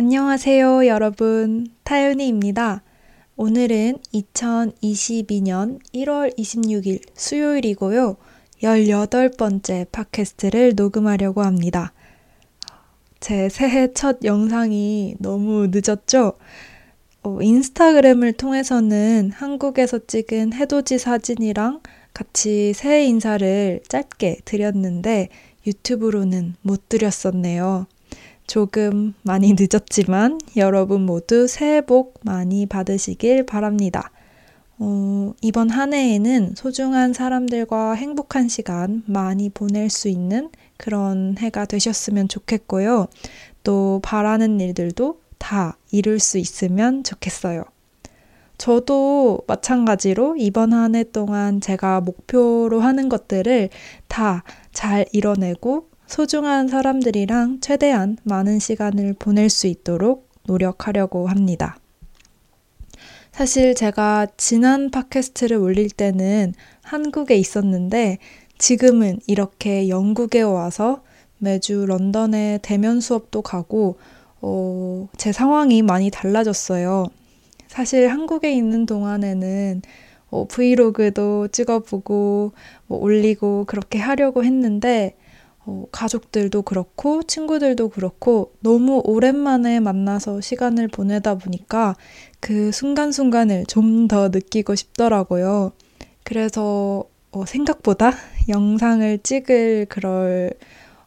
안녕하세요, 여러분. 타윤이입니다. 오늘은 2022년 1월 26일 수요일이고요. 18번째 팟캐스트를 녹음하려고 합니다. 제 새해 첫 영상이 너무 늦었죠? 어, 인스타그램을 통해서는 한국에서 찍은 해돋이 사진이랑 같이 새해 인사를 짧게 드렸는데 유튜브로는 못 드렸었네요. 조금 많이 늦었지만 여러분 모두 새해 복 많이 받으시길 바랍니다. 어, 이번 한 해에는 소중한 사람들과 행복한 시간 많이 보낼 수 있는 그런 해가 되셨으면 좋겠고요. 또 바라는 일들도 다 이룰 수 있으면 좋겠어요. 저도 마찬가지로 이번 한 해 동안 제가 목표로 하는 것들을 다 잘 이뤄내고 소중한 사람들이랑 최대한 많은 시간을 보낼 수 있도록 노력하려고 합니다. 사실 제가 지난 팟캐스트를 올릴 때는 한국에 있었는데 지금은 이렇게 영국에 와서 매주 런던에 대면 수업도 가고 어, 제 상황이 많이 달라졌어요. 사실 한국에 있는 동안에는 어, 브이로그도 찍어보고 뭐 올리고 그렇게 하려고 했는데 어, 가족들도 그렇고 친구들도 그렇고 너무 오랜만에 만나서 시간을 보내다 보니까 그 순간순간을 좀 더 느끼고 싶더라고요. 그래서 어, 생각보다 영상을 찍을 그럴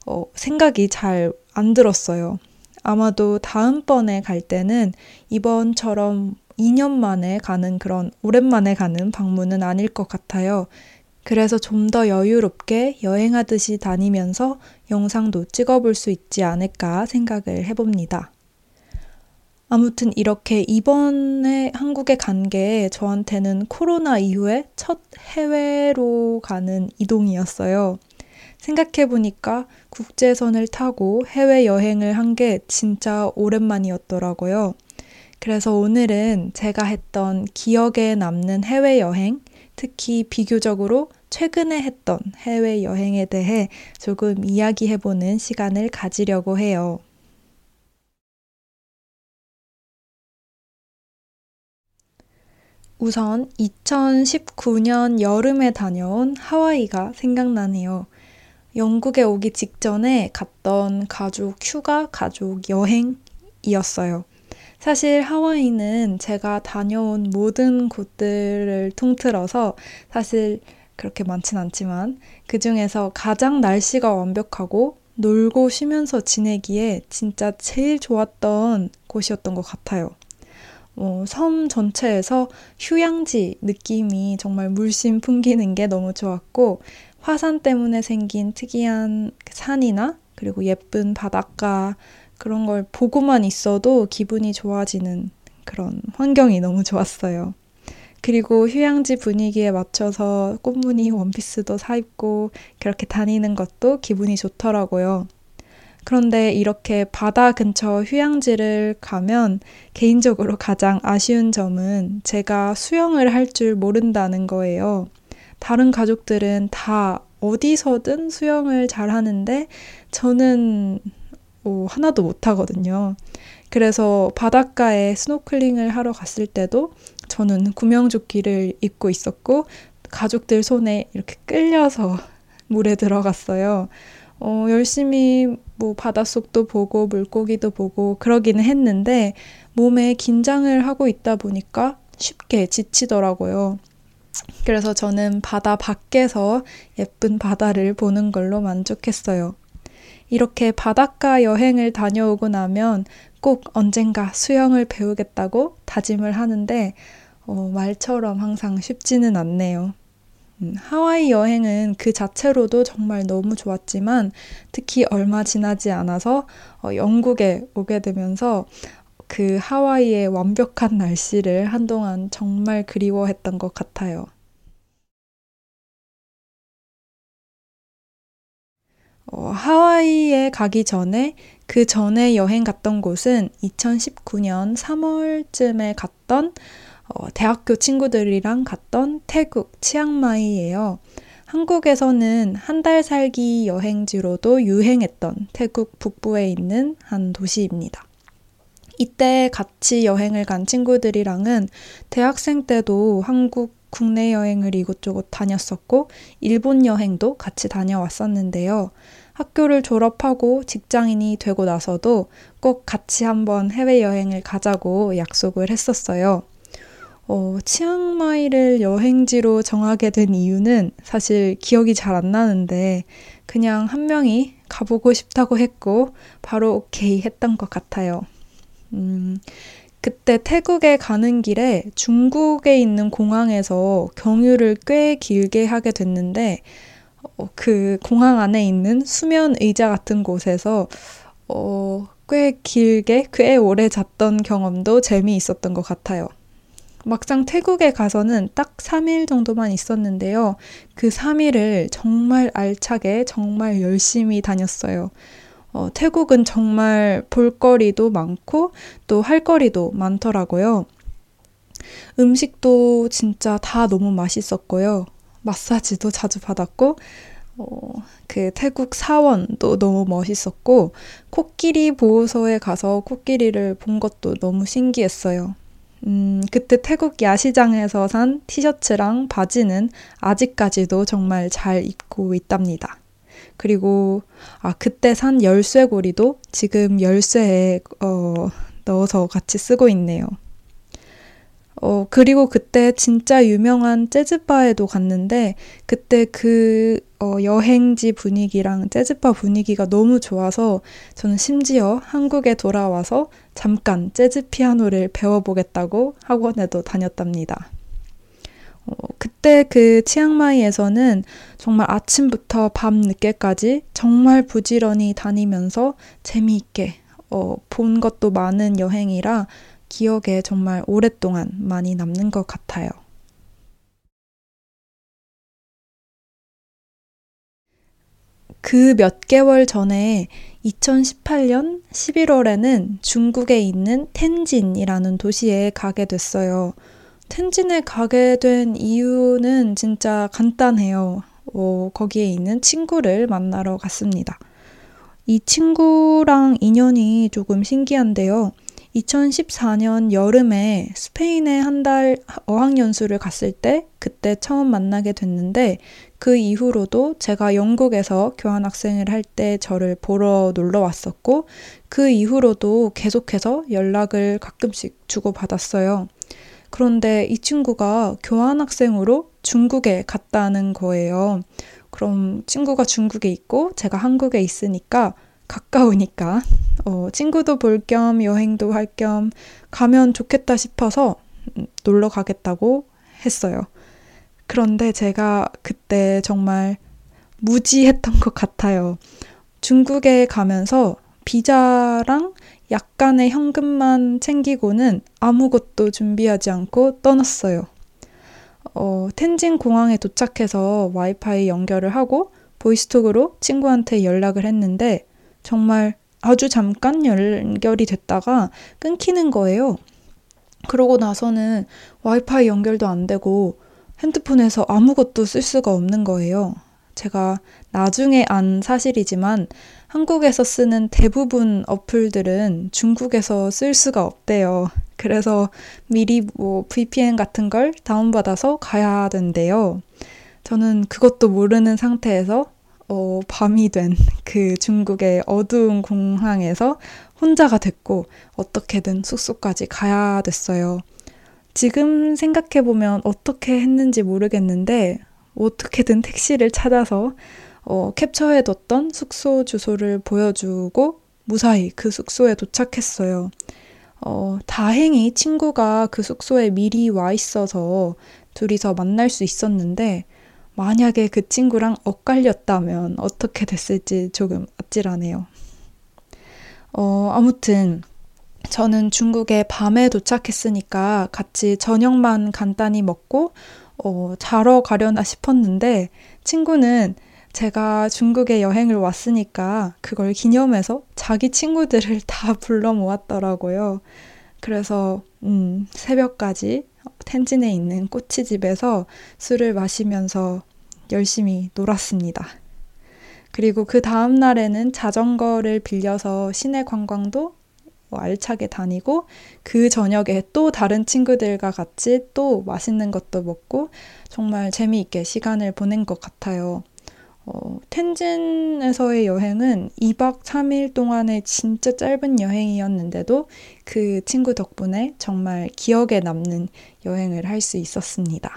어, 생각이 잘 안 들었어요. 아마도 다음번에 갈 때는 이번처럼 2년 만에 가는 그런 오랜만에 가는 방문은 아닐 것 같아요. 그래서 좀 더 여유롭게 여행하듯이 다니면서 영상도 찍어볼 수 있지 않을까 생각을 해봅니다. 아무튼 이렇게 이번에 한국에 간 게 저한테는 코로나 이후에 첫 해외로 가는 이동이었어요. 생각해보니까 국제선을 타고 해외여행을 한 게 진짜 오랜만이었더라고요. 그래서 오늘은 제가 했던 기억에 남는 해외여행, 특히 비교적으로 최근에 했던 해외 여행에 대해 조금 이야기해보는 시간을 가지려고 해요. 우선 2019년 여름에 다녀온 하와이가 생각나네요. 영국에 오기 직전에 갔던 가족 휴가, 가족 여행이었어요. 사실 하와이는 제가 다녀온 모든 곳들을 통틀어서 사실 그렇게 많진 않지만 그 중에서 가장 날씨가 완벽하고 놀고 쉬면서 지내기에 진짜 제일 좋았던 곳이었던 것 같아요. 어, 섬 전체에서 휴양지 느낌이 정말 물씬 풍기는 게 너무 좋았고 화산 때문에 생긴 특이한 산이나 그리고 예쁜 바닷가 그런 걸 보고만 있어도 기분이 좋아지는 그런 환경이 너무 좋았어요. 그리고 휴양지 분위기에 맞춰서 꽃무늬 원피스도 사입고 그렇게 다니는 것도 기분이 좋더라고요. 그런데 이렇게 바다 근처 휴양지를 가면 개인적으로 가장 아쉬운 점은 제가 수영을 할 줄 모른다는 거예요. 다른 가족들은 다 어디서든 수영을 잘 하는데 저는 어, 하나도 못 하거든요. 그래서 바닷가에 스노클링을 하러 갔을 때도 저는 구명조끼를 입고 있었고 가족들 손에 이렇게 끌려서 물에 들어갔어요. 어, 열심히 뭐 바닷속도 보고 물고기도 보고 그러기는 했는데 몸에 긴장을 하고 있다 보니까 쉽게 지치더라고요. 그래서 저는 바다 밖에서 예쁜 바다를 보는 걸로 만족했어요. 이렇게 바닷가 여행을 다녀오고 나면 꼭 언젠가 수영을 배우겠다고 다짐을 하는데 어, 말처럼 항상 쉽지는 않네요. 음, 하와이 여행은 그 자체로도 정말 너무 좋았지만 특히 얼마 지나지 않아서 어, 영국에 오게 되면서 그 하와이의 완벽한 날씨를 한동안 정말 그리워했던 것 같아요. 어, 하와이에 가기 전에 그 전에 여행 갔던 곳은 2019년 3월쯤에 갔던 어, 대학교 친구들이랑 갔던 태국 치앙마이예요. 한국에서는 한 달 살기 여행지로도 유행했던 태국 북부에 있는 한 도시입니다. 이때 같이 여행을 간 친구들이랑은 대학생 때도 한국 국내 여행을 이곳저곳 다녔었고, 일본 여행도 같이 다녀왔었는데요. 학교를 졸업하고 직장인이 되고 나서도 꼭 같이 한번 해외여행을 가자고 약속을 했었어요. 어, 치앙마이를 여행지로 정하게 된 이유는 사실 기억이 잘 안 나는데 그냥 한 명이 가보고 싶다고 했고 바로 오케이 했던 것 같아요. 음, 그때 태국에 가는 길에 중국에 있는 공항에서 경유를 꽤 길게 하게 됐는데 어, 그 공항 안에 있는 수면 의자 같은 곳에서 어, 꽤 길게, 꽤 오래 잤던 경험도 재미있었던 것 같아요. 막상 태국에 가서는 딱 3일 정도만 있었는데요. 그 3일을 정말 알차게, 정말 열심히 다녔어요. 어, 태국은 정말 볼거리도 많고 또 할거리도 많더라고요. 음식도 진짜 다 너무 맛있었고요. 마사지도 자주 받았고, 어, 그 태국 사원도 너무 멋있었고, 코끼리 보호소에 가서 코끼리를 본 것도 너무 신기했어요. 음, 그때 태국 야시장에서 산 티셔츠랑 바지는 아직까지도 정말 잘 입고 있답니다. 그리고, 아, 그때 산 열쇠고리도 지금 열쇠에, 어, 넣어서 같이 쓰고 있네요. 어, 그리고 그때 진짜 유명한 재즈바에도 갔는데, 그때 그, 어, 여행지 분위기랑 재즈바 분위기가 너무 좋아서, 저는 심지어 한국에 돌아와서 잠깐 재즈 피아노를 배워보겠다고 학원에도 다녔답니다. 어, 그때 그 치앙마이에서는 정말 아침부터 밤 늦게까지 정말 부지런히 다니면서 재미있게 어, 본 것도 많은 여행이라 기억에 정말 오랫동안 많이 남는 것 같아요. 그 몇 개월 전에 2018년 11월에는 중국에 있는 텐진이라는 도시에 가게 됐어요. 텐진에 가게 된 이유는 진짜 간단해요. 어, 거기에 있는 친구를 만나러 갔습니다. 이 친구랑 인연이 조금 신기한데요. 2014년 여름에 스페인에 한 달 어학연수를 갔을 때 그때 처음 만나게 됐는데 그 이후로도 제가 영국에서 교환학생을 할 때 저를 보러 놀러 왔었고 그 이후로도 계속해서 연락을 가끔씩 주고받았어요. 그런데 이 친구가 교환학생으로 중국에 갔다는 거예요. 그럼 친구가 중국에 있고 제가 한국에 있으니까 가까우니까 어, 친구도 볼 겸 여행도 할 겸 가면 좋겠다 싶어서 놀러 가겠다고 했어요. 그런데 제가 그때 정말 무지했던 것 같아요. 중국에 가면서 비자랑 약간의 현금만 챙기고는 아무것도 준비하지 않고 떠났어요. 어, 텐진 공항에 도착해서 와이파이 연결을 하고 보이스톡으로 친구한테 연락을 했는데 정말 아주 잠깐 연결이 됐다가 끊기는 거예요. 그러고 나서는 와이파이 연결도 안 되고 핸드폰에서 아무것도 쓸 수가 없는 거예요. 제가 나중에 안 사실이지만 한국에서 쓰는 대부분 어플들은 중국에서 쓸 수가 없대요. 그래서 미리 뭐 VPN 같은 걸 다운받아서 가야 된대요. 저는 그것도 모르는 상태에서 어, 밤이 된 그 중국의 어두운 공항에서 혼자가 됐고 어떻게든 숙소까지 가야 됐어요. 지금 생각해보면 어떻게 했는지 모르겠는데 어떻게든 택시를 찾아서 어, 캡처해뒀던 숙소 주소를 보여주고 무사히 그 숙소에 도착했어요. 어, 다행히 친구가 그 숙소에 미리 와 있어서 둘이서 만날 수 있었는데 만약에 그 친구랑 엇갈렸다면 어떻게 됐을지 조금 아찔하네요. 어, 아무튼 저는 중국에 밤에 도착했으니까 같이 저녁만 간단히 먹고 어, 자러 가려나 싶었는데 친구는 제가 중국에 여행을 왔으니까 그걸 기념해서 자기 친구들을 다 불러 모았더라고요. 그래서 음, 새벽까지 텐진에 있는 꼬치집에서 술을 마시면서 열심히 놀았습니다. 그리고 그 다음 날에는 자전거를 빌려서 시내 관광도 알차게 다니고 그 저녁에 또 다른 친구들과 같이 또 맛있는 것도 먹고 정말 재미있게 시간을 보낸 것 같아요. 어, 텐진에서의 여행은 2박 3일 동안의 진짜 짧은 여행이었는데도 그 친구 덕분에 정말 기억에 남는 여행을 할 수 있었습니다.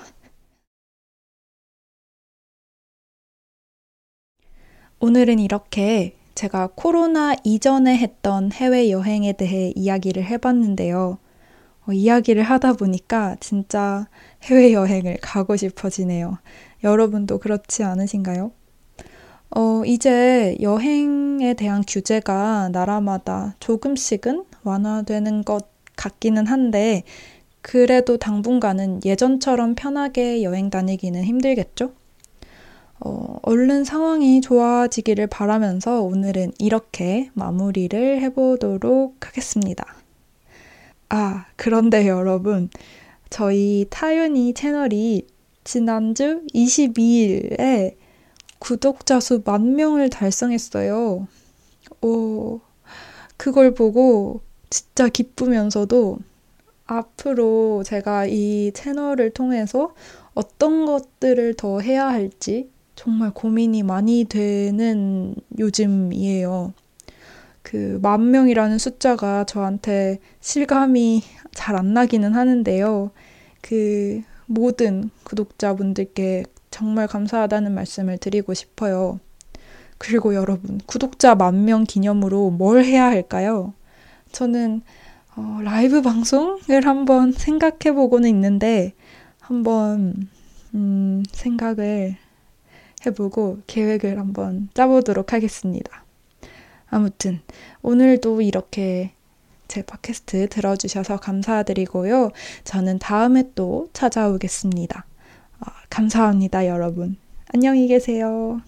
오늘은 이렇게 제가 코로나 이전에 했던 해외여행에 대해 이야기를 해봤는데요. 어, 이야기를 하다 보니까 진짜 해외여행을 가고 싶어지네요. 여러분도 그렇지 않으신가요? 어, 이제 여행에 대한 규제가 나라마다 조금씩은 완화되는 것 같기는 한데, 그래도 당분간은 예전처럼 편하게 여행 다니기는 힘들겠죠? 어, 얼른 상황이 좋아지기를 바라면서 오늘은 이렇게 마무리를 해보도록 하겠습니다. 아, 그런데 여러분, 저희 타윤이 채널이 지난주 22일에 구독자 수 만 명을 달성했어요. 오, 그걸 보고 진짜 기쁘면서도 앞으로 제가 이 채널을 통해서 어떤 것들을 더 해야 할지 정말 고민이 많이 되는 요즘이에요. 그 만 명이라는 숫자가 저한테 실감이 잘 안 나기는 하는데요. 그 모든 구독자분들께 정말 감사하다는 말씀을 드리고 싶어요. 그리고 여러분, 구독자 만 명 기념으로 뭘 해야 할까요? 저는 어, 라이브 방송을 한번 생각해 보고는 있는데, 한번, 음, 생각을 해보고 계획을 한번 짜보도록 하겠습니다. 아무튼 오늘도 이렇게 제 팟캐스트 들어주셔서 감사드리고요. 저는 다음에 또 찾아오겠습니다. 어, 감사합니다, 여러분. 안녕히 계세요.